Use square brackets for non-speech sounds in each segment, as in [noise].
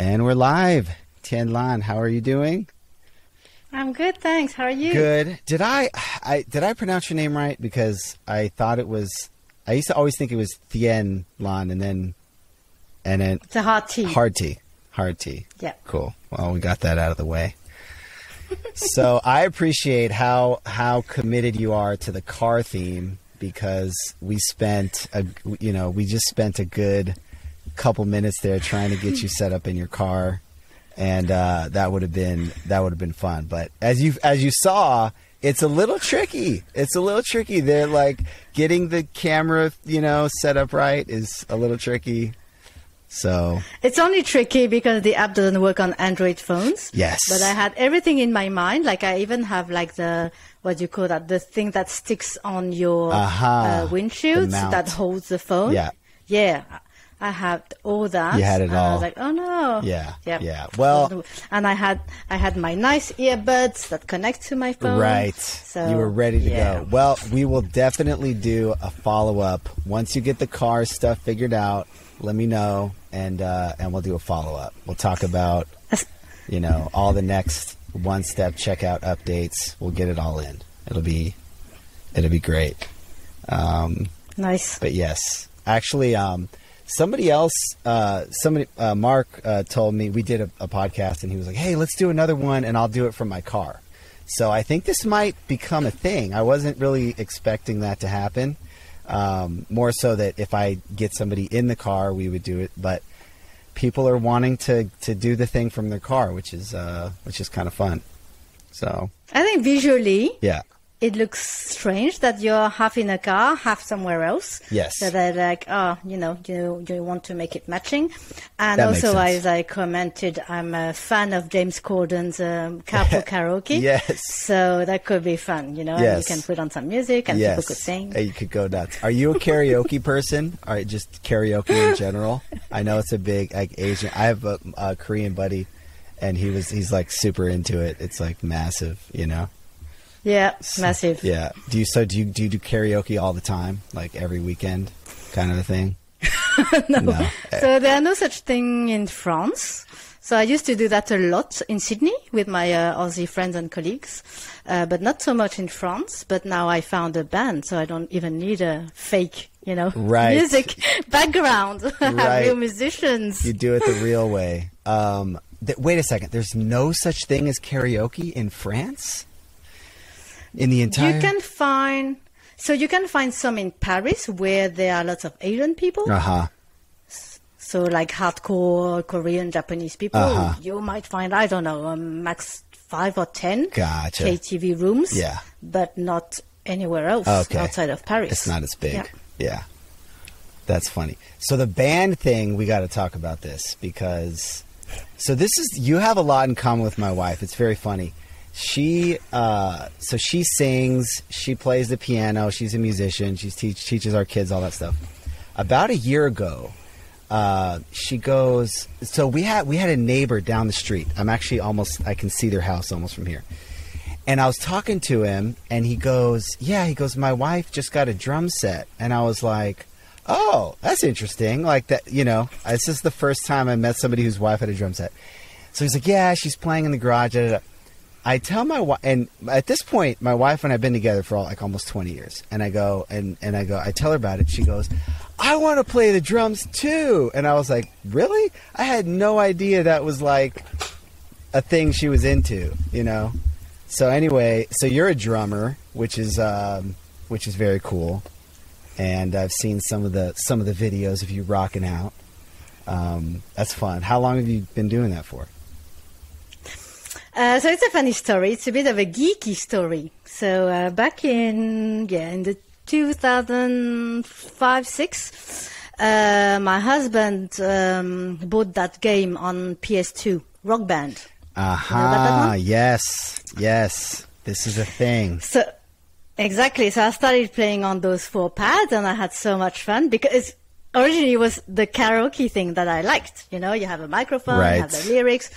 And we're live. Tian Lan, how are you doing? I'm good, thanks. How are you? Good. Did I, I did I pronounce your name right? Because I thought it was. I used to always think it was Thien Lan, and then, and then It's a hard T. hard T, hard T. Yeah. Cool. Well, we got that out of the way. [laughs] so I appreciate how how committed you are to the car theme because we spent a you know we just spent a good couple minutes there trying to get you set up in your car, and uh, that would have been that would have been fun. But as you as you saw. It's a little tricky. It's a little tricky. They're like getting the camera, you know, set up right is a little tricky. So It's only tricky because the app doesn't work on Android phones. Yes. But I had everything in my mind. Like I even have like the what do you call that? The thing that sticks on your Aha, uh, windshield that holds the phone. Yeah. Yeah. I had all that. You had it and I all. was like, oh no. Yeah, Yep. yeah. Well- and I had I had my nice earbuds that connect to my phone. Right. So you were ready to yeah. go. Well, we will definitely do a follow up once you get the car stuff figured out. Let me know, and uh, and we'll do a follow up. We'll talk about you know all the next one step checkout updates. We'll get it all in. It'll be it'll be great. Um, Nice. but yes, actually, um, somebody else, uh, somebody, uh, Mark, uh, told me we did a, a podcast, and he was like, "Hey, let's do another one, and I'll do it from my car." So I think this might become a thing. I wasn't really expecting that to happen. Um, more so that if I get somebody in the car, we would do it. But people are wanting to to do the thing from their car, which is uh, which is kind of fun. So I think visually yeah, it looks strange that you're half in a car, half somewhere else. Yes. So they're like, oh, you know, you you want to make it matching, and That also as I commented, I'm a fan of James Corden's um, Carpool [laughs] Karaoke. Yes. So that could be fun, you know. and Yes. You can put on some music and people could sing. You could go nuts. Are you a karaoke [laughs] person? Or just karaoke in general? I know it's a big like Asian. I have a, a Korean buddy, and he was he's like super into it. It's like massive, you know. Yeah, massive. Yeah. Do you so do you do you do karaoke all the time, like every weekend, kind of a thing? [laughs] no. So there are no such thing in France. So I used to do that a lot in Sydney with my uh, Aussie friends and colleagues, uh, but not so much in France. But now I found a band, so I don't even need a fake, you know, [laughs] Right. music background. [laughs] I Right. have real musicians. You do it the real way. Um, th- wait a second. There's no such thing as karaoke in France. In the entire. You can find, so you can find some in Paris where there are lots of Asian people. Uh huh. So like hardcore Korean, Japanese people, Uh-huh. you might find, I don't know, um, max five or ten Gotcha. KTV rooms. Yeah. But not anywhere else Okay. outside of Paris. It's not as big. Yeah. Yeah. That's funny. So the band thing, we got to talk about this because so this is you have a lot in common with my wife. It's very funny. She uh so she sings, she plays the piano, she's a musician, she teach, teaches our kids all that stuff. About a year ago, uh, she goes. So we had we had a neighbor down the street. I'm actually almost I can see their house almost from here. And I was talking to him, and he goes, "Yeah." He goes, "My wife just got a drum set," and I was like, "Oh, that's interesting." Like that, you know. This is the first time I met somebody whose wife had a drum set. So he's like, "Yeah, she's playing in the garage." da, da, da." I tell my wife, and at this point, my wife and I've been together for like almost twenty years. And I go, and and I go, I tell her about it. She goes, "I want to play the drums too." And I was like, "Really?" I had no idea that was like a thing she was into. You know. So anyway, so you're a drummer, which is um, which is very cool, and I've seen some of the some of the videos of you rocking out. Um, that's fun. How long have you been doing that for? Uh, so it's a funny story. It's a bit of a geeky story. So uh, back in yeah in the 2005 six, uh, my husband um, bought that game on PS2, Rock Band. Aha! that one? yes, yes. This is a thing. So exactly. So I started playing on those four pads, and I had so much fun because originally it was the karaoke thing that I liked. You know, you have a microphone, you have the lyrics,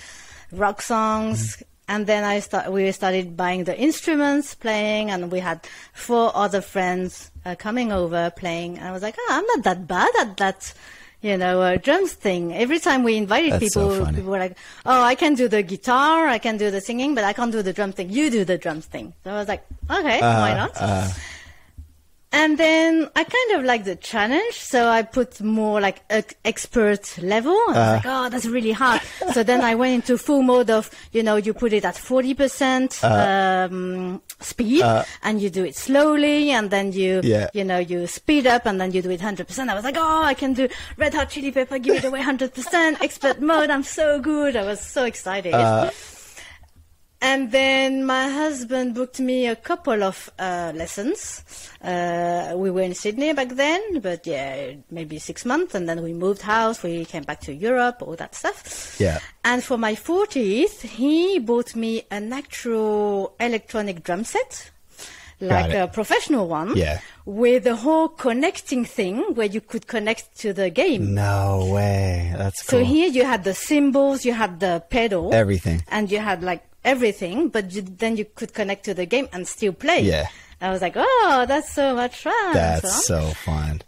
rock songs. And then I start, we started buying the instruments, playing, and we had four other friends uh, coming over playing. And I was like, oh, I'm not that bad at that you know, uh, drums thing. Every time we invited That's people, funny. people were like, "Oh, I can do the guitar, I can do the singing, but I can't do the drum thing. You do the drums thing." So I was like, "Okay, why Uh, not?" Uh, And then I kind of like the challenge, so I put more like ex- expert level. I was Uh. like, oh, that's really hard. so then I went into full mode of, you know, you put it at 40% Uh. um, speed and you do it slowly and then you, Yeah. you know, you speed up and then you do it 100%. I was like, oh, I can do Red Hot Chili Pepper, give it away 100%, expert mode. I'm so good. I was so excited. And then my husband booked me a couple of uh, lessons. Uh, we were in Sydney back then, but yeah, maybe six months. And then we moved house. We came back to Europe, all that stuff. Yeah. And for my 40th, he bought me an actual electronic drum set. Like a professional one. Yeah. With the whole connecting thing where you could connect to the game. no way. That's So here you had the cymbals, you had the pedal, Everything. and you had like everything, but you, then you could connect to the game and still play. Yeah. I was like, oh, that's so much fun. That's so so fun.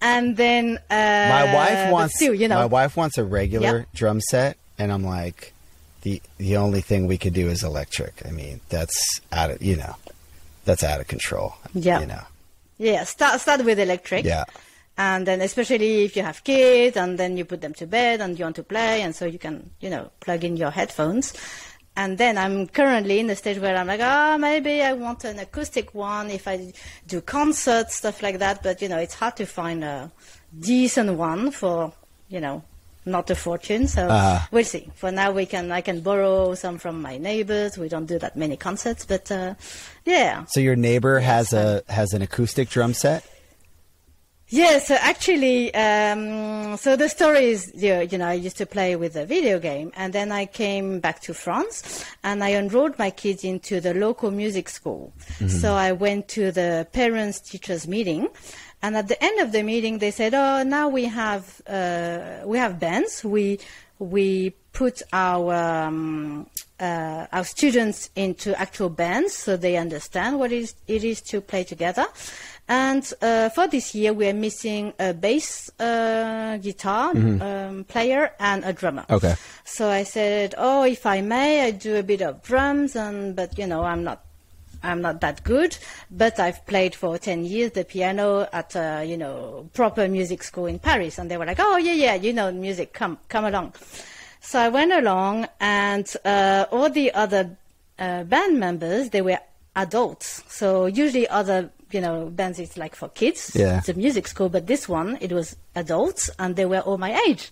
And then uh, My wife wants still, you know, my wife wants a regular drum set and I'm like the the only thing we could do is electric. I mean, that's out of, you know, that's out of control. Yeah. You know. yeah, start start with electric. Yeah. And then especially if you have kids and then you put them to bed and you want to play and so you can, you know, plug in your headphones. And then I'm currently in the stage where I'm like, ah, maybe I want an acoustic one if I do concerts, stuff like that. But, you know, it's hard to find a decent one for, you know, not a fortune. So Uh-huh. we'll see. For now, we can, I can borrow some from my neighbors. We don't do that many concerts, but, uh, yeah. So your neighbor has a has an acoustic drum set? Yeah, so actually, um, so the story is, you know, you know, I used to play with a video game, and then I came back to France, and I enrolled my kids into the local music school. So I went to the parents-teachers meeting, and at the end of the meeting, they said, "Oh, now we have uh, we have bands. We we put our um, uh, our students into actual bands, so they understand what it is, it is to play together." And uh, for this year, we are missing a bass uh, guitar um, player and a drummer. Okay. So I said, "Oh, if I may, I do a bit of drums, and but you know, I'm not." I'm not that good, but I've played for 10 years the piano at a, you know, proper music school in Paris. And they were like, oh, yeah, yeah, you know music, come, come along. So I went along and, uh, all the other, uh, band members, they were adults. So usually other, you know, bands it's like for kids. Yeah. It's a music school, but this one, it was adults and they were all my age.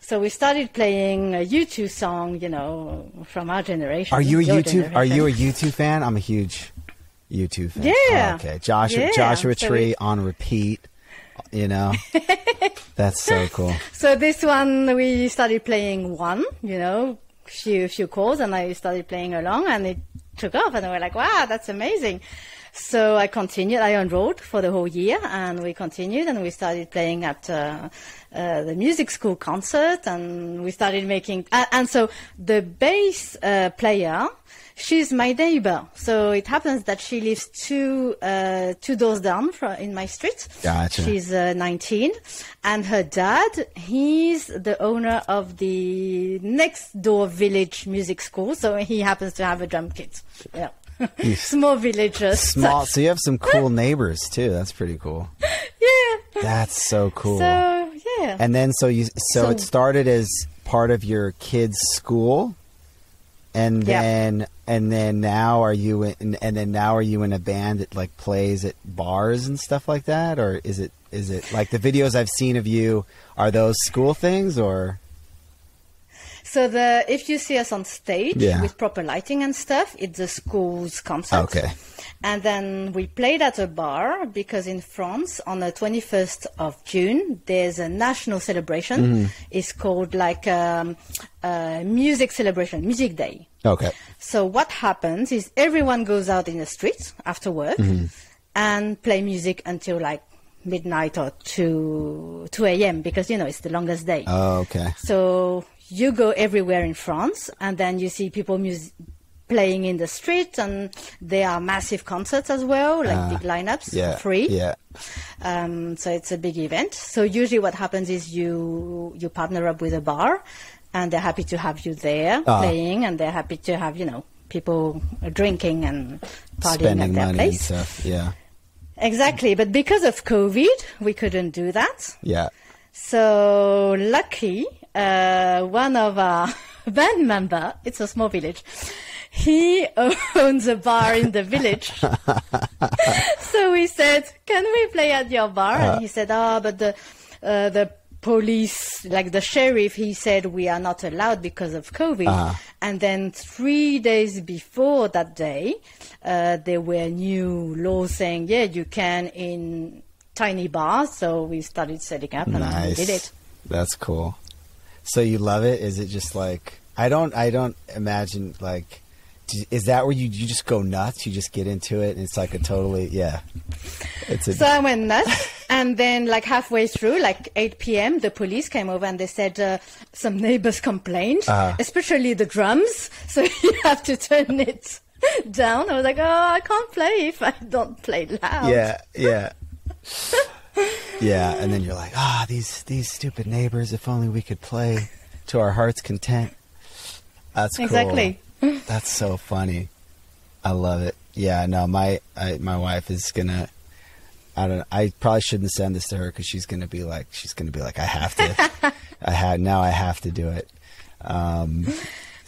So we started playing a U2 song, you know, from our generation. Are you a U2 are you a generation. U2 fan? I'm a huge U2 fan. Yeah. Oh, okay. Joshua Yeah. Joshua So Tree we- on repeat. You know. [laughs] That's so cool. So this one we started playing one, you know, few few chords, and I started playing along, and it took off, and we were like, wow, that's amazing. So I continued. I enrolled for the whole year, and we continued, and we started playing at uh, uh, the music school concert, and we started making. Uh, and so the bass uh, player, she's my neighbor. So it happens that she lives two uh, two doors down from in my street. Gotcha. She's uh, 19, and her dad, he's the owner of the next door village music school. So he happens to have a drum kit. Yeah. [laughs] Small villagers. Small so you have some [laughs] cool neighbors too. That's pretty cool. Yeah. That's so cool. So, yeah. And then so you so, So- it started as part of your kids' school, and then and then now are you in and then now are you in a band that like plays at bars and stuff like that, or is it is it like the videos I've seen of you are those school things or So the if you see us on stage Yeah. with proper lighting and stuff, it's a school's concert. Okay. And then we played at a bar because in France on the 21st of June there's a national celebration. Mm-hmm. It's called like um, uh, music celebration, music day. okay So what happens is everyone goes out in the streets after work Mm-hmm. and play music until like midnight or 2 2 a.m. because you know it's the longest day. oh, okay So you go everywhere in France, and then you see people mus- playing in the street, and there are massive concerts as well, like Ah, big lineups, Yeah. free. Yeah. Um, so it's a big event. So usually what happens is you you partner up with a bar, and they're happy to have you there Ah. playing, and they're happy to have you know people drinking and partying at their place. Yeah. Exactly, but because of COVID, we couldn't do that. Yeah. So lucky, uh, one of our [laughs] band member, it's a small village, he [laughs] owns a bar in the village. [laughs] so we said, can we play at your bar? And he said, oh, but the, uh, the police, like the sheriff, he said we are not allowed because of COVID. Uh-huh. And then three days before that day, uh, there were new laws saying, yeah, you can in tiny bars. So we started setting up and we Nice. did it. That's cool. So you love it? Is it just like I don't I don't imagine like is that where you you just go nuts? You just get into it and it's like a totally yeah. It's a So I went nuts, and then like halfway through, like 8 p.m., the police came over and they said uh, some neighbors complained, Uh-huh. especially the drums. [laughs] So you have to turn it down. I was like, oh, I can't play if I don't play loud. yeah, yeah. [laughs] yeah, and then you're like, "Ah, these these stupid neighbors, if only we could play to our heart's content." That's cool. Exactly. That's so funny. I love it. Yeah, no, my I, my wife is gonna. I don't. I probably shouldn't send this to her because she's gonna be like, she's gonna be like, I have to. [laughs] I had now. I have to do it. Um,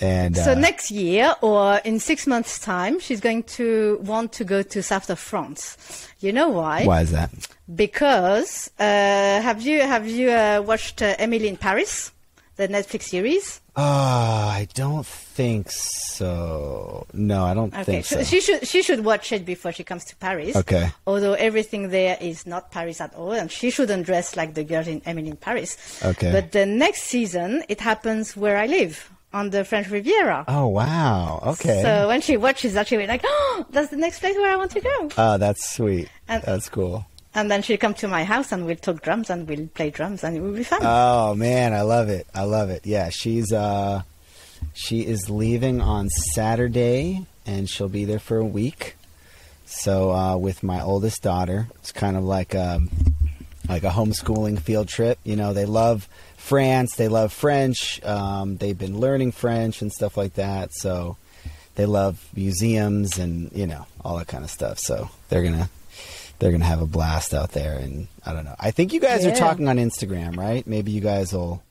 and So uh, next year or in six months' time, she's going to want to go to south of France. You know why? why is that? Because uh, have you have you uh, watched uh, Emily in Paris, the Netflix series? Oh, I don't think so. No, I don't Okay, think so. she should she should watch it before she comes to Paris. Okay. Although everything there is not Paris at all, and she shouldn't dress like the girl in Emily in Paris. Okay. But the next season, it happens where I live on the French Riviera. oh wow. Okay. So when she watches that, she'll be like, "Oh, that's the next place where I want to go." oh, that's sweet. And- that's cool. And then she'll come to my house, and we'll talk drums, and we'll play drums, and it will be fun. Oh man, I love it. I love it. Yeah, she's uh she is leaving on Saturday and she'll be there for a week. So uh with my oldest daughter, it's kind of like um like a homeschooling field trip. You know, they love France, they love French, um, they've been learning French and stuff like that. So they love museums and, you know, all that kind of stuff. So they're gonna they're gonna have a blast out there and I don't know. I think you guys are talking on Instagram, right? Maybe you guys will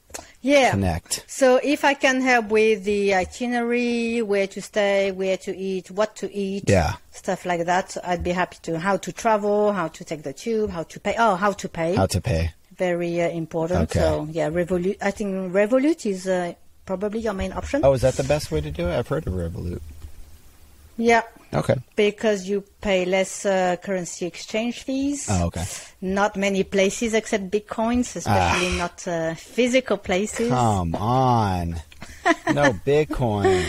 yeah. connect. So if I can help with the itinerary, where to stay, where to eat, what to eat, Yeah. stuff like that, I'd be happy to. How to travel, how to take the tube, how to pay. Oh, how to pay. How to pay. Very uh, important. Okay. So yeah, Revolut. I think Revolut is uh, probably your main option. Oh, is that the best way to do it? I've heard of Revolut. Yeah, Okay. because you pay less uh, currency exchange fees. Oh, okay. Not many places accept bitcoins, especially not uh, physical places. Come on. No [laughs] Bitcoin.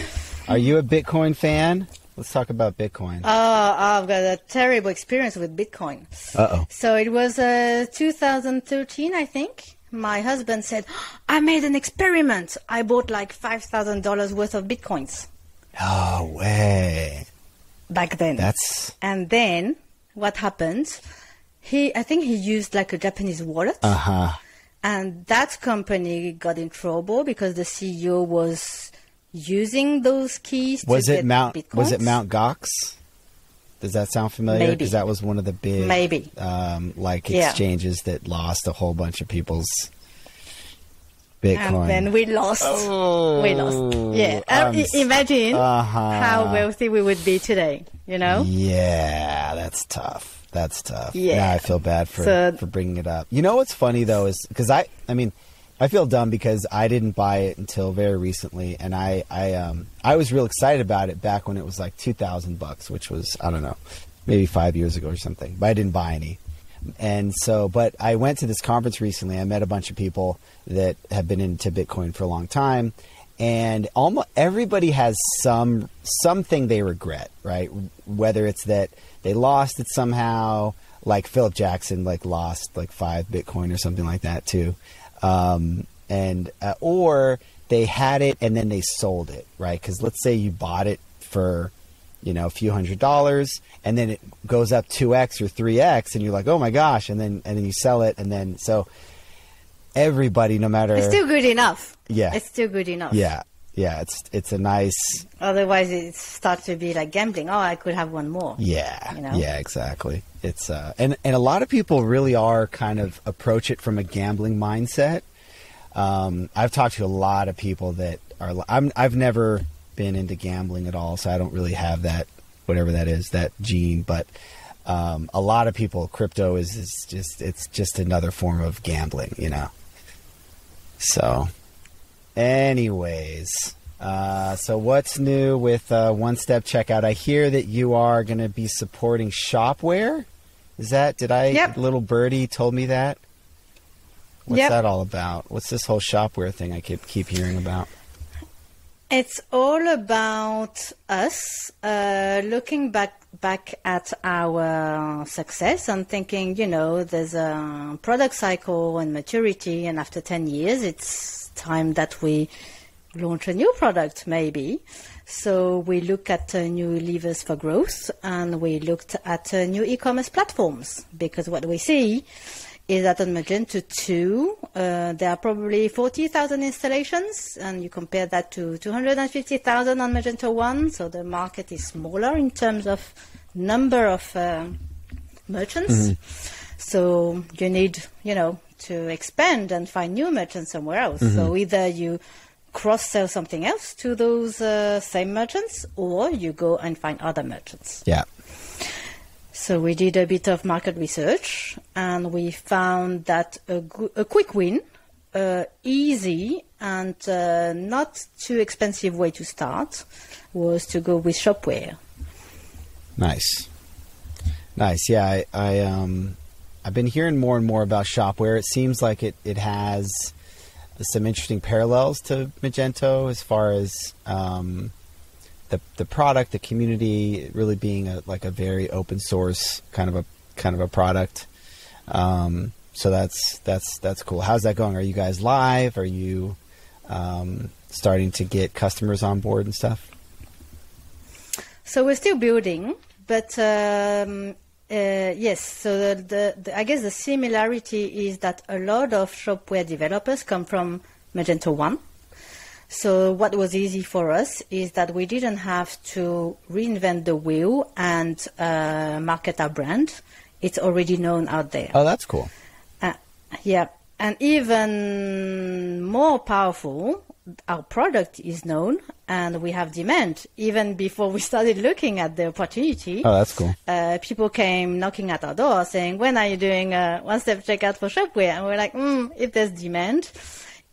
Are you a Bitcoin fan? Let's talk about Bitcoin. Oh, I've got a terrible experience with Bitcoin. Uh oh. So it was uh, 2013, I think. My husband said, I made an experiment. I bought like $5,000 worth of Bitcoins No way. back then. That's and then what happened? He, I think he used like a Japanese wallet. uh huh. And that company got in trouble because the CEO was using those keys Was to it get Mount? Bitcoins. Was it Mt. Gox? Does that sound familiar? Maybe. Because that was one of the big, Maybe. um, like Yeah. exchanges that lost a whole bunch of people's Bitcoin. And then we lost. Oh, we lost. Yeah. Uh, I'm i- s- imagine Uh-huh. how wealthy we would be today, you know? Yeah, that's tough. That's tough. Yeah. Now I feel bad for So- for bringing it up. You know what's funny though is because I I mean I feel dumb because I didn't buy it until very recently, and I I um I was real excited about it back when it was like two thousand bucks, which was I don't know maybe five years ago or something, but I didn't buy any. And so, but I went to this conference recently. I met a bunch of people that have been into Bitcoin for a long time, and almost everybody has some something they regret, right? Whether it's that they lost it somehow, like Philip Jackson, like lost like five Bitcoin or something like that too, um, and uh, or they had it and then they sold it, right? Because let's say you bought it for you know a few hundred dollars and then it goes up 2x or 3x and you're like oh my gosh and then and then you sell it and then so everybody no matter It's still good enough. Yeah. It's still good enough. yeah yeah it's it's a nice Otherwise, it starts to be like gambling. Oh, I could have one more. Yeah, You know? yeah, exactly. It's uh, and and a lot of people really are kind of approach it from a gambling mindset. Um, I've talked to a lot of people that are. I'm I've never been into gambling at all, so I don't really have that whatever that is that gene. But um, a lot of people, crypto is, is just it's just another form of gambling, you know. So, anyways. Uh, so what's new with uh, One Step Checkout? I hear that you are going to be supporting Shopware. Is that did I? Yep. Little birdie told me that. What's Yep. that all about? What's this whole Shopware thing I keep keep hearing about? It's all about us uh, looking back back at our success and thinking, you know, there's a product cycle and maturity, and after ten years, it's time that we launch a new product, maybe. So we look at uh, new levers for growth, and we looked at uh, new e-commerce platforms because what we see is that on Magento 2, uh, there are probably 40,000 installations, and you compare that to 250,000 on Magento 1, so the market is smaller in terms of number of uh, merchants. So you need, you know, to expand and find new merchants somewhere else. So either you cross sell something else to those uh, same merchants, or you go and find other merchants. Yeah. So we did a bit of market research, and we found that a, a quick win, uh, easy and uh, not too expensive way to start, was to go with Shopware. Nice. Nice. Yeah, I, I um I've been hearing more and more about Shopware. It seems like it, it has some interesting parallels to Magento as far as um, the the product, the community really being a like a very open source kind of a kind of a product. Um, so that's that's that's cool. How's that going? Are you guys live? Are you um, starting to get customers on board and stuff? So we're still building, but um, uh, yes. So the, the, the I guess the similarity is that a lot of Shopware developers come from Magento One. So what was easy for us is that we didn't have to reinvent the wheel and uh, market our brand. It's already known out there. Oh, that's cool. Uh, yeah, and even more powerful, our product is known and we have demand. Even before we started looking at the opportunity, Oh, that's cool. uh, people came knocking at our door saying, "When are you doing a one-step checkout for Shopware?" And we're like, mm, "If there's demand,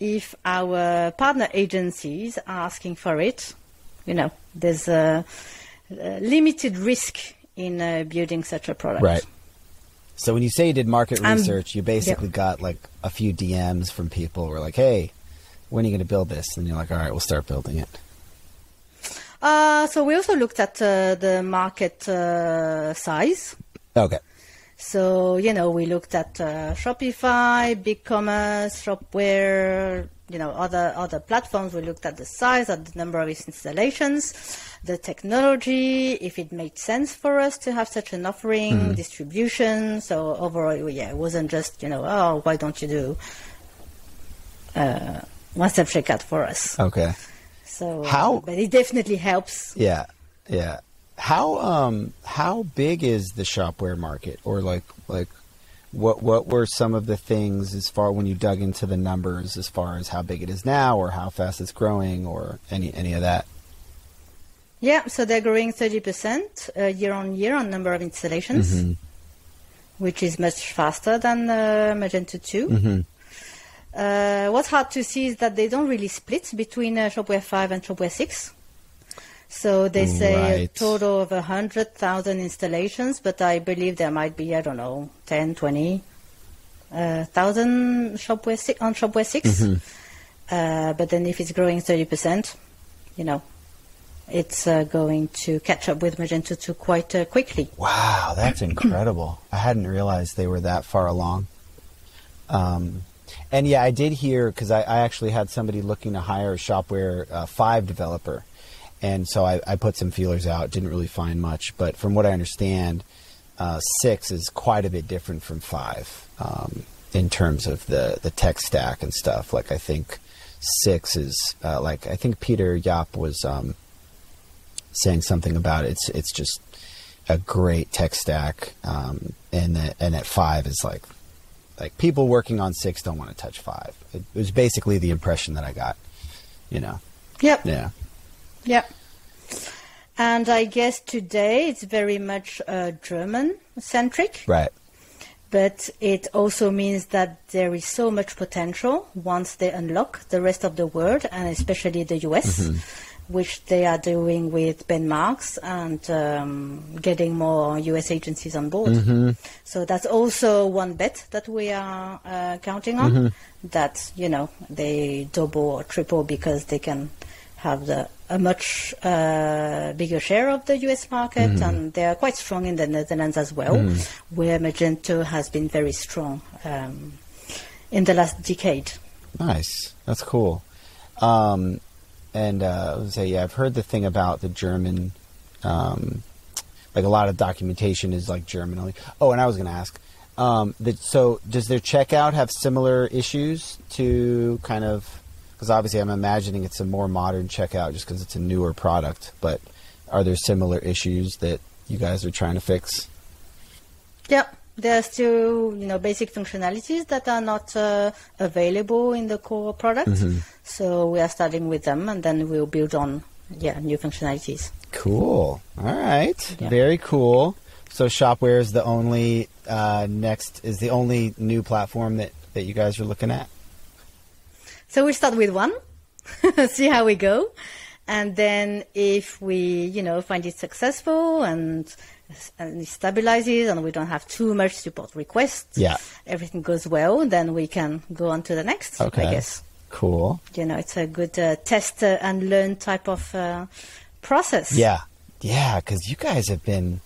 if our partner agencies are asking for it, you know, there's a, a limited risk in uh, building such a product." Right. So when you say you did market Um, research, you basically got like a few DMs from people who were like, "Hey, when are you going to build this?" And you're like, "All right, we'll start building it." Uh, so we also looked at uh, the market uh, size. Okay. So you know, we looked at uh, Shopify, BigCommerce, Shopware, you know, other other platforms. We looked at the size, at the number of installations, the technology, if it made sense for us to have such an offering, distribution. So overall, yeah, it wasn't just you know, oh, why don't you do uh, one-step checkout for us? Okay. So How- but it definitely helps. Yeah. Yeah. How um how big is the shopware market, or like like what what were some of the things as far when you dug into the numbers as far as how big it is now, or how fast it's growing, or any any of that? Yeah, so they're growing 30% uh, year on year on number of installations, which is much faster than uh, Magento 2. Uh, what's hard to see is that they don't really split between uh, Shopware 5 and Shopware 6. So they say a total of 100,000 installations, but I believe there might be, I don't know, 10, 20 uh, thousand Shopware 6, on Shopware 6. Uh, but then if it's growing 30%, you know, it's uh, going to catch up with Magento 2 quite uh, quickly. Wow, that's [clears throat] incredible. I hadn't realized they were that far along. Um, and yeah, I did hear because I, I actually had somebody looking to hire a Shopware uh, 5 developer. And so I, I put some feelers out. Didn't really find much, but from what I understand, uh, six is quite a bit different from five um, in terms of the the tech stack and stuff. Like I think six is uh, like I think Peter Jaap was um, saying something about it. it's it's just a great tech stack, um, and that and at five is like like people working on six don't want to touch five. It, was basically the impression that I got. You know. Yep. Yeah. Yep. And I guess today it's very much uh, German centric. Right. But it also means that there is so much potential once they unlock the rest of the world and especially the US. Mm-hmm which they are doing with Ben Marks and um, getting more US agencies on board. Mm-hmm. So that's also one bet that we are uh, counting on. Mm-hmm. That you know they double or triple because they can have the, a much uh, bigger share of the US market, mm-hmm. and they are quite strong in the Netherlands as well, mm. where Magento has been very strong um, in the last decade. Nice, that's cool. Um, and uh, I would say, yeah, I've heard the thing about the German, um, like a lot of documentation is like German only. Oh, and I was going to ask, um, that, so does their checkout have similar issues to kind of? Because obviously, I'm imagining it's a more modern checkout just because it's a newer product. But are there similar issues that you guys are trying to fix? Yep there are still you know basic functionalities that are not uh, available in the core product. Mm-hmm. So we are starting with them, and then we'll build on yeah new functionalities. Cool. All right. Yeah. Very cool. So Shopware is the only uh, next is the only new platform that that you guys are looking at. So we start with one, [laughs] see how we go, and then if we you know find it successful and and it stabilizes and we don't have too much support requests, yeah. everything goes well, then we can go on to the next, okay. I guess. Cool. You know, it's a good uh, test uh, and learn type of uh, process. Yeah. Yeah, because you guys have been,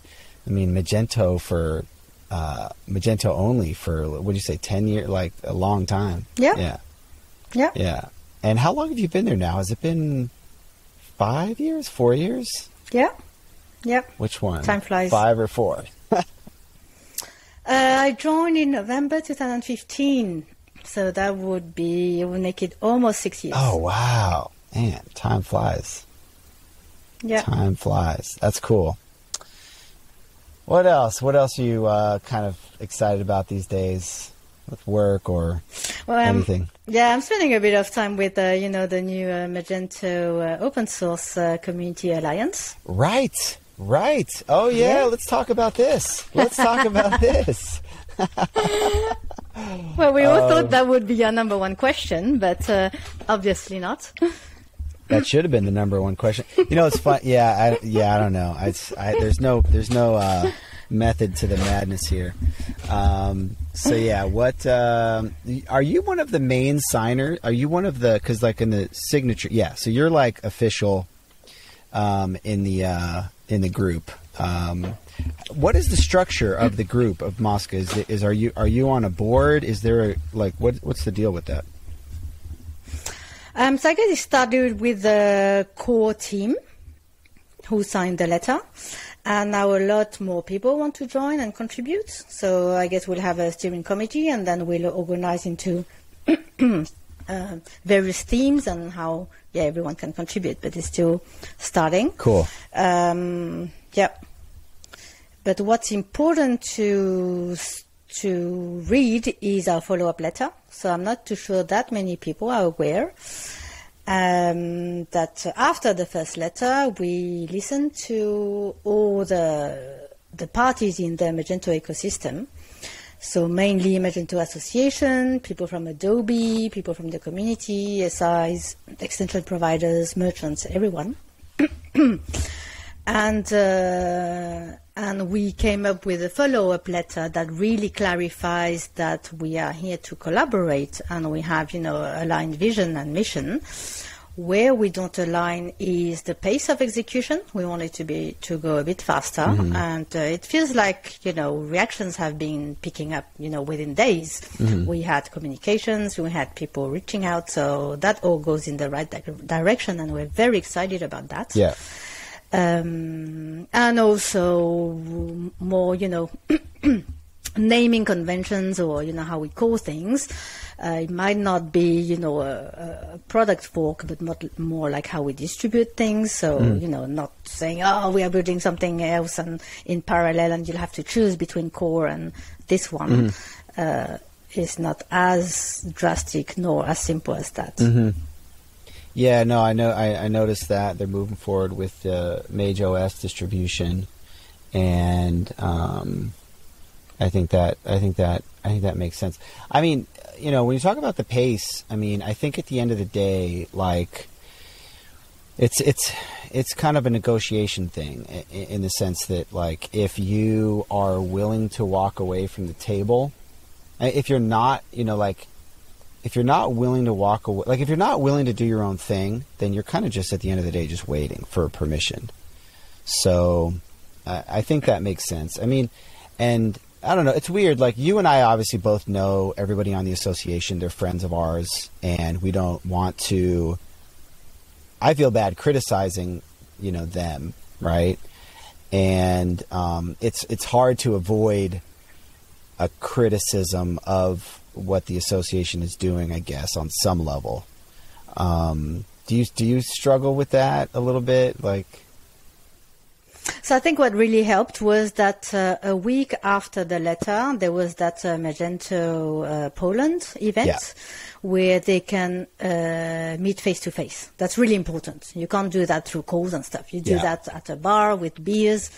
I mean, Magento for, uh, Magento only for, what do you say, 10 years? Like a long time. Yeah. Yeah. Yeah. Yeah. And how long have you been there now? Has it been five years, four years? Yeah. Yep. Which one? Time flies. Five or four? [laughs] uh, I joined in November 2015, so that would be it would make it almost six years. Oh wow, man, time flies. Yeah. Time flies. That's cool. What else? What else are you uh, kind of excited about these days? With work or well, anything? yeah, I'm spending a bit of time with uh, you know the new uh, Magento uh, open source uh, community alliance. Right. Right. Oh yeah, yeah. let's talk about this. Let's talk about [laughs] this. well, we all um, thought that would be our number one question, but uh, obviously not. that should have been the number one question. You know, it's fun. Yeah, I, yeah, I don't know. I, I, there's no, there's no uh, method to the madness here. Um, so yeah, what um, are you one of the main signers? Are you one of the because like in the signature? Yeah, so you're like official um, in the uh, in the group. Um, what is the structure of the group of MOSCA? Is, is are you are you on a board? Is there a, like what what's the deal with that? Um, so I guess it started with the core team who signed the letter, and now a lot more people want to join and contribute. So I guess we'll have a steering committee, and then we'll organize into [clears throat] uh, various themes and how yeah, everyone can contribute, but it's still starting. Cool. Um, yeah. But what's important to to read is our follow-up letter. So I'm not too sure that many people are aware um, that after the first letter, we listened to all the the parties in the Magento ecosystem so mainly Magento Association, people from Adobe, people from the community, SIs, extension providers, merchants, everyone. [clears throat] and uh, and we came up with a follow-up letter that really clarifies that we are here to collaborate and we have you know aligned vision and mission Where we don't align is the pace of execution. We want it to be to go a bit faster, Mm-hmm. and uh, it feels like you know reactions have been picking up. You know, within days, Mm-hmm. we had communications, we had people reaching out, so that all goes in the right di- direction, and we're very excited about that Yeah. Um, and also more, you know, [clears throat] naming conventions or you know how we call things. Uh, it might not be, you know, a, a product fork, but not, more like how we distribute things. So, you know, not saying, oh, we are building something else and in parallel, and you'll have to choose between core and this one. Uh, is not as drastic nor as simple as that. Yeah, no, I know. I, I noticed that they're moving forward with the Mage OS distribution, and um, I think that I think that I think that makes sense. I mean, you know, when you talk about the pace, I mean, I think at the end of the day, like it's it's it's kind of a negotiation thing i- i- in the sense that like if you are willing to walk away from the table, if you're not, you know, like if you're not willing to walk away, like if you're not willing to do your own thing, then you're kind of just at the end of the day just waiting for permission. So I think that makes sense. I mean, and I don't know, it's weird. Like you and I obviously both know everybody on the association. They're friends of ours, and we don't want to. I feel bad criticizing, you know, them, right? And um, it's it's hard to avoid a criticism of what the association is doing, I guess, on some level. Um, do you do you struggle with that a little bit? Like, So I think what really helped was that uh, a week after the letter, there was that uh, Magento uh, Poland event Yeah. where they can uh, meet face to face. That's really important. You can't do that through calls and stuff. You do Yeah. that at a bar with beers.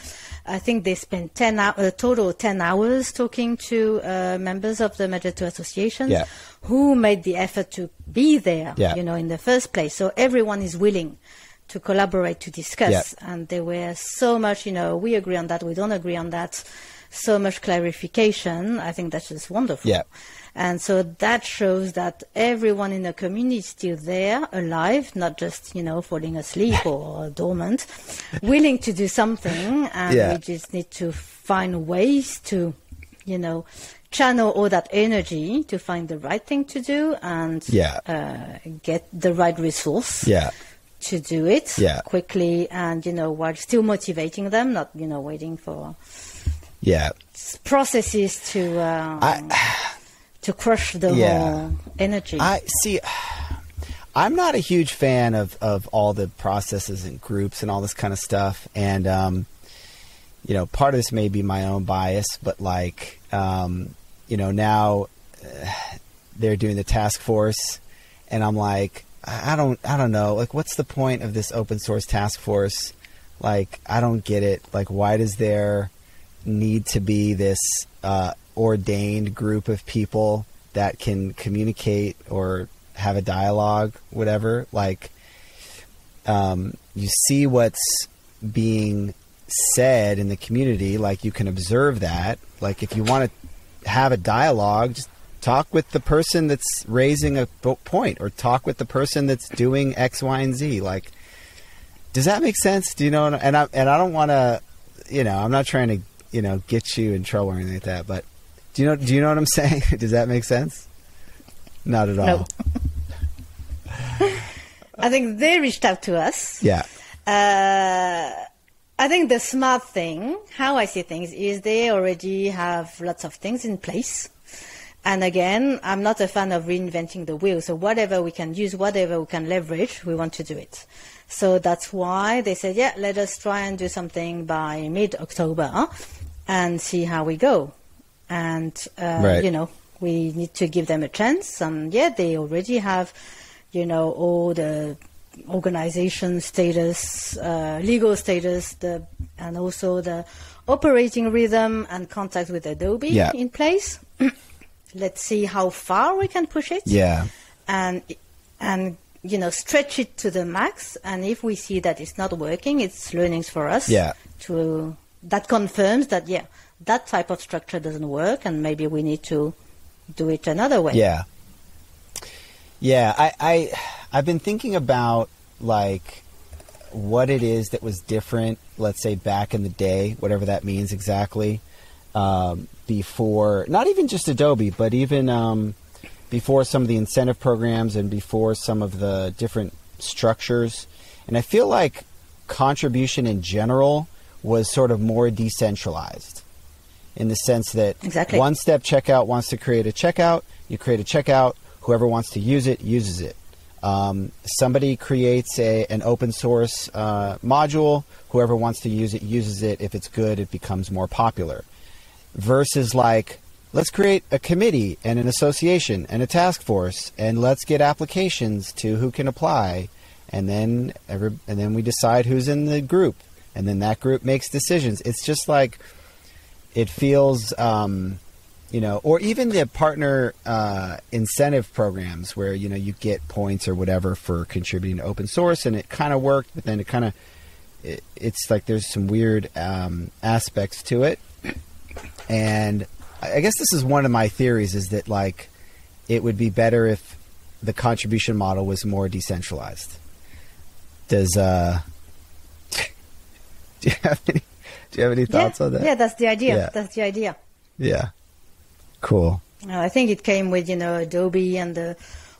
I think they spent 10 hou- a total 10 hours talking to uh, members of the Magento Association Yeah. who made the effort to be there, you know, in the first place. So everyone is willing to collaborate, to discuss. Yeah. And there were so much, you know, we agree on that, we don't agree on that, so much clarification. I think that's just wonderful. Yeah. And so that shows that everyone in the community is still there, alive, not just, you know, falling asleep or [laughs] dormant, willing to do something. And Yeah. we just need to find ways to, you know, channel all that energy to find the right thing to do and Yeah. uh, get the right resource yeah, to do it Yeah. quickly and you know while still motivating them not you know waiting for yeah, processes to um, I- to crush the Yeah. whole energy I see. I'm not a huge fan of of all the processes and groups and all this kind of stuff, and um, you know, part of this may be my own bias, but like, um, you know, now uh, they're doing the task force, and I'm like, I don't, I don't know, like, what's the point of this open source task force? Like, I don't get it. Like, why does there need to be this uh, ordained group of people that can communicate or have a dialogue, whatever? Like, um, you see what's being said in the community, like you can observe that. Like if you want to have a dialogue, just talk with the person that's raising a point, or talk with the person that's doing X, Y, and Z. Like, does that make sense? Do you know? And I and I don't want to, you know, I'm not trying to, you know, get you in trouble or anything like that. But do you know? Do you know what I'm [laughs] saying? does that make sense? Not at all. No. [laughs] i think they reached out to us Yeah. uh, I think the smart thing, how I see things, is they already have lots of things in place. And again, I'm not a fan of reinventing the wheel. So whatever we can use, whatever we can leverage, we want to do it. So that's why they said, yeah, let us try and do something by mid-October and see how we go. And, uh, Right. you know, we need to give them a chance. And yeah, they already have, you know, all the organization status, uh, legal status, the, and also the operating rhythm and contact with Adobe Yeah. in place. [clears throat] Let's see how far we can push it Yeah. and and you know stretch it to the max. And if we see that it's not working, it's learnings for us. Yeah. To that confirms that yeah, that type of structure doesn't work, and maybe we need to do it another way. Yeah. Yeah, I, I I've been thinking about like what it is that was different. Let's say back in the day, whatever that means exactly. Um, before, not even just Adobe, but even um, before some of the incentive programs and before some of the different structures. And I feel like contribution in general was sort of more decentralized in the sense that Exactly. one step checkout wants to create a checkout, you create a checkout, whoever wants to use it uses it. Um, somebody creates a, an open source uh, module, whoever wants to use it uses it. If it's good, it becomes more popular. Versus like, let's create a committee and an association and a task force, and let's get applications to who can apply, and then every, and then we decide who's in the group, and then that group makes decisions. It's just like it feels um, you know or even the partner uh, incentive programs where you know you get points or whatever for contributing to open source and it kind of worked but then it kind of it, it's like there's some weird um, aspects to it and I guess this is one of my theories is that like it would be better if the contribution model was more decentralized does uh [laughs] do you have any do you have any thoughts yeah, on that yeah, that's the idea. Yeah. That's the idea. yeah. Cool. I think it came with you know Adobe and the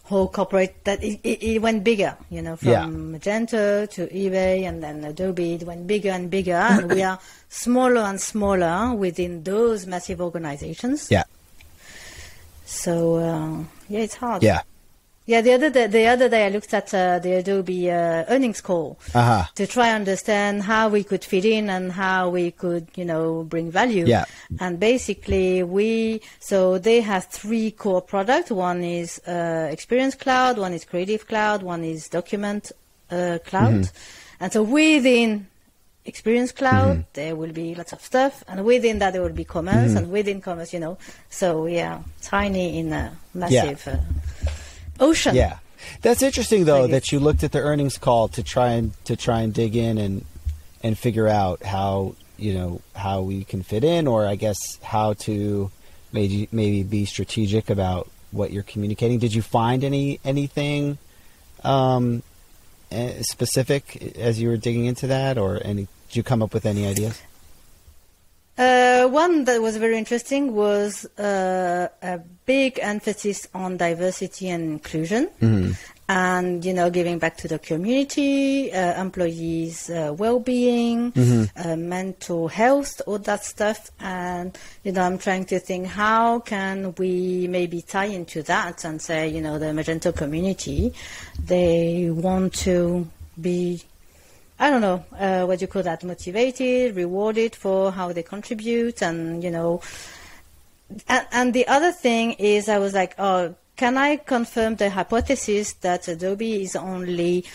whole corporate that it, it, it went bigger. You know, from Yeah. Magento to eBay and then Adobe, it went bigger and bigger, and we are smaller and smaller within those massive organizations. Yeah. So uh, yeah, it's hard. Yeah. Yeah, the other day, the other day I looked at uh, the Adobe uh, earnings call Uh-huh. to try understand how we could fit in and how we could, you know, bring value. Yeah. And basically, we so they have three core products. One is uh, Experience Cloud, one is Creative Cloud, one is Document uh, Cloud. Mm-hmm. And so within Experience Cloud, there will be lots of stuff, and within that there will be commerce, Mm-hmm. and within commerce, you know, so yeah, tiny in a massive uh, ocean. Yeah. That's interesting though Like that you looked at the earnings call to try and to try and dig in and and figure out how, you know, how we can fit in or I guess how to maybe maybe be strategic about what you're communicating. Did you find any anything um eh, specific as you were digging into that or any did you come up with any ideas? Uh, one that was very interesting was uh, a big emphasis on diversity and inclusion, and you know, giving back to the community, uh, employees' uh, well-being, uh, mental health, all that stuff. And you know, I'm trying to think how can we maybe tie into that and say, you know, the Magento community, they want to be I don't know uh, what you call that, motivated, rewarded for how they contribute, and you know. And, and the other thing is, I was like, oh, can I confirm the hypothesis that Adobe is only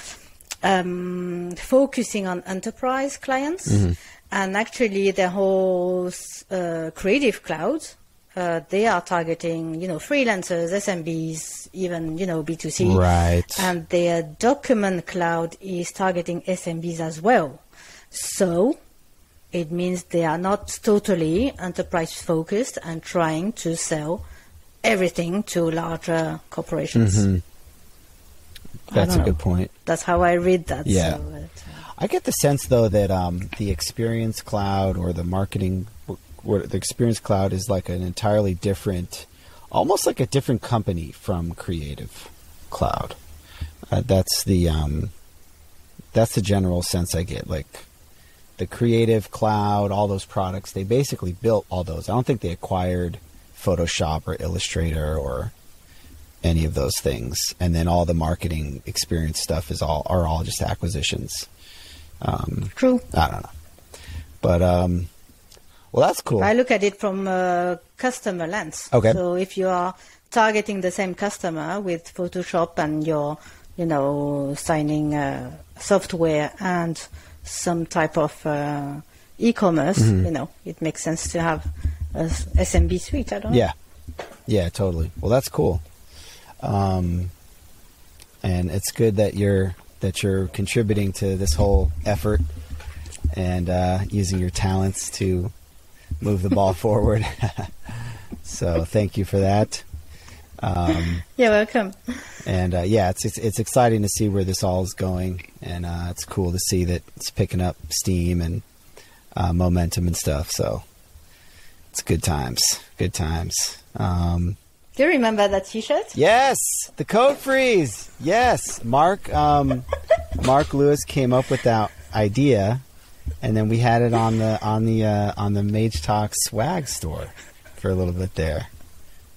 um, focusing on enterprise clients, and actually the whole uh, Creative Cloud. Uh, they are targeting, you know, freelancers, SMBs, even, you know, B2C. Right. And their document cloud is targeting SMBs as well. So it means they are not totally enterprise focused and trying to sell everything to larger corporations. Mm-hmm. That's a know. good point. That's how I read that. Yeah. So, but, uh, I get the sense though that um, the Experience Cloud or the marketing, or the Experience Cloud is like an entirely different, almost like a different company from Creative Cloud. Uh, that's the um, that's the general sense I get. Like the Creative Cloud, all those products, they basically built all those. I don't think they acquired Photoshop or Illustrator or any of those things. And then all the marketing experience stuff is all are all just acquisitions. Um, True. I don't know, but um, well, that's cool. I look at it from a customer lens. Okay. So if you are targeting the same customer with Photoshop and you're, you know, signing uh, software and some type of uh, e-commerce, Mm-hmm. you know, it makes sense to have a SMB suite. I don't know. Yeah, yeah, totally. Well, that's cool. Um, and it's good that you're that you're contributing to this whole effort and uh, using your talents to move the ball forward. [laughs] so, thank you for that. Um, You're welcome. and uh, yeah, it's, it's it's exciting to see where this all is going, and uh, it's cool to see that it's picking up steam and uh, momentum and stuff. So it's good times, good times. Um, Do you remember that T-shirt? yes, the code freeze. Yes, Mark um, Mark Lewis came up with that idea, and then we had it on the on the uh, on the Mage Talk swag store for a little bit there.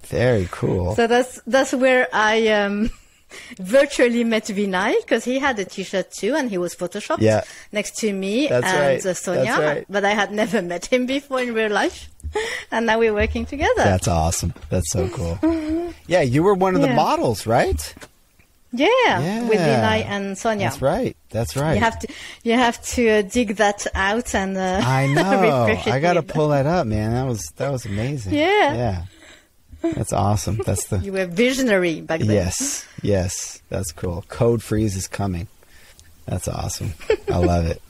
Very cool. So that's that's where I um, [laughs] virtually met Vinay because he had a T-shirt too, and he was photoshopped Yeah. next to me That's and right. Sonia. That's right. But I had never met him before in real life, [laughs] and now we're working together. That's awesome. That's so cool. [laughs] Yeah, you were one of the models, right? Yeah, Yeah. with Vinay and Sonia. That's right. That's right. You have to you have to uh, dig that out and uh, [laughs] I [laughs] know. I got to pull that up, man. That was that was amazing. Yeah. Yeah. That's awesome. That's the [laughs] You were visionary back then. Yes. Yes. That's cool. Code freeze is coming. That's awesome. I love it.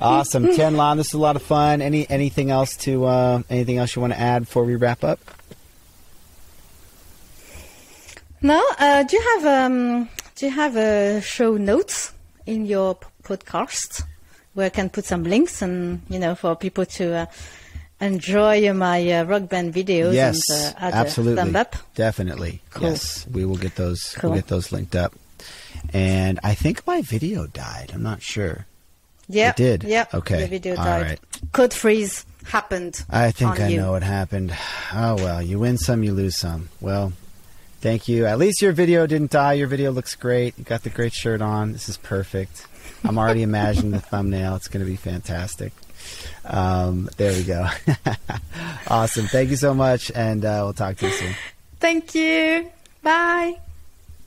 Awesome. Tianlan, this is a lot of fun. Any anything else to uh anything else you want to add before we wrap up? No, uh, do you have um, do you have uh, show notes in your p- podcast where I can put some links and you know for people to uh, enjoy my uh, rock band videos yes. and uh, absolutely. thumb up? Definitely. Cool. Yes. We will get those Cool. we'll get those linked up. And I think my video died. I'm not sure. Yeah, It did? Yeah, Okay. The video All died. right. Code freeze happened. I think I you. know what happened. Oh well, you win some, you lose some. Well, thank you. At least your video didn't die. Your video looks great. You got the great shirt on. This is perfect. I'm already [laughs] imagining the thumbnail. It's going to be fantastic. Um, there we go. [laughs] awesome. Thank you so much, and uh, we'll talk to you soon. Thank you. Bye.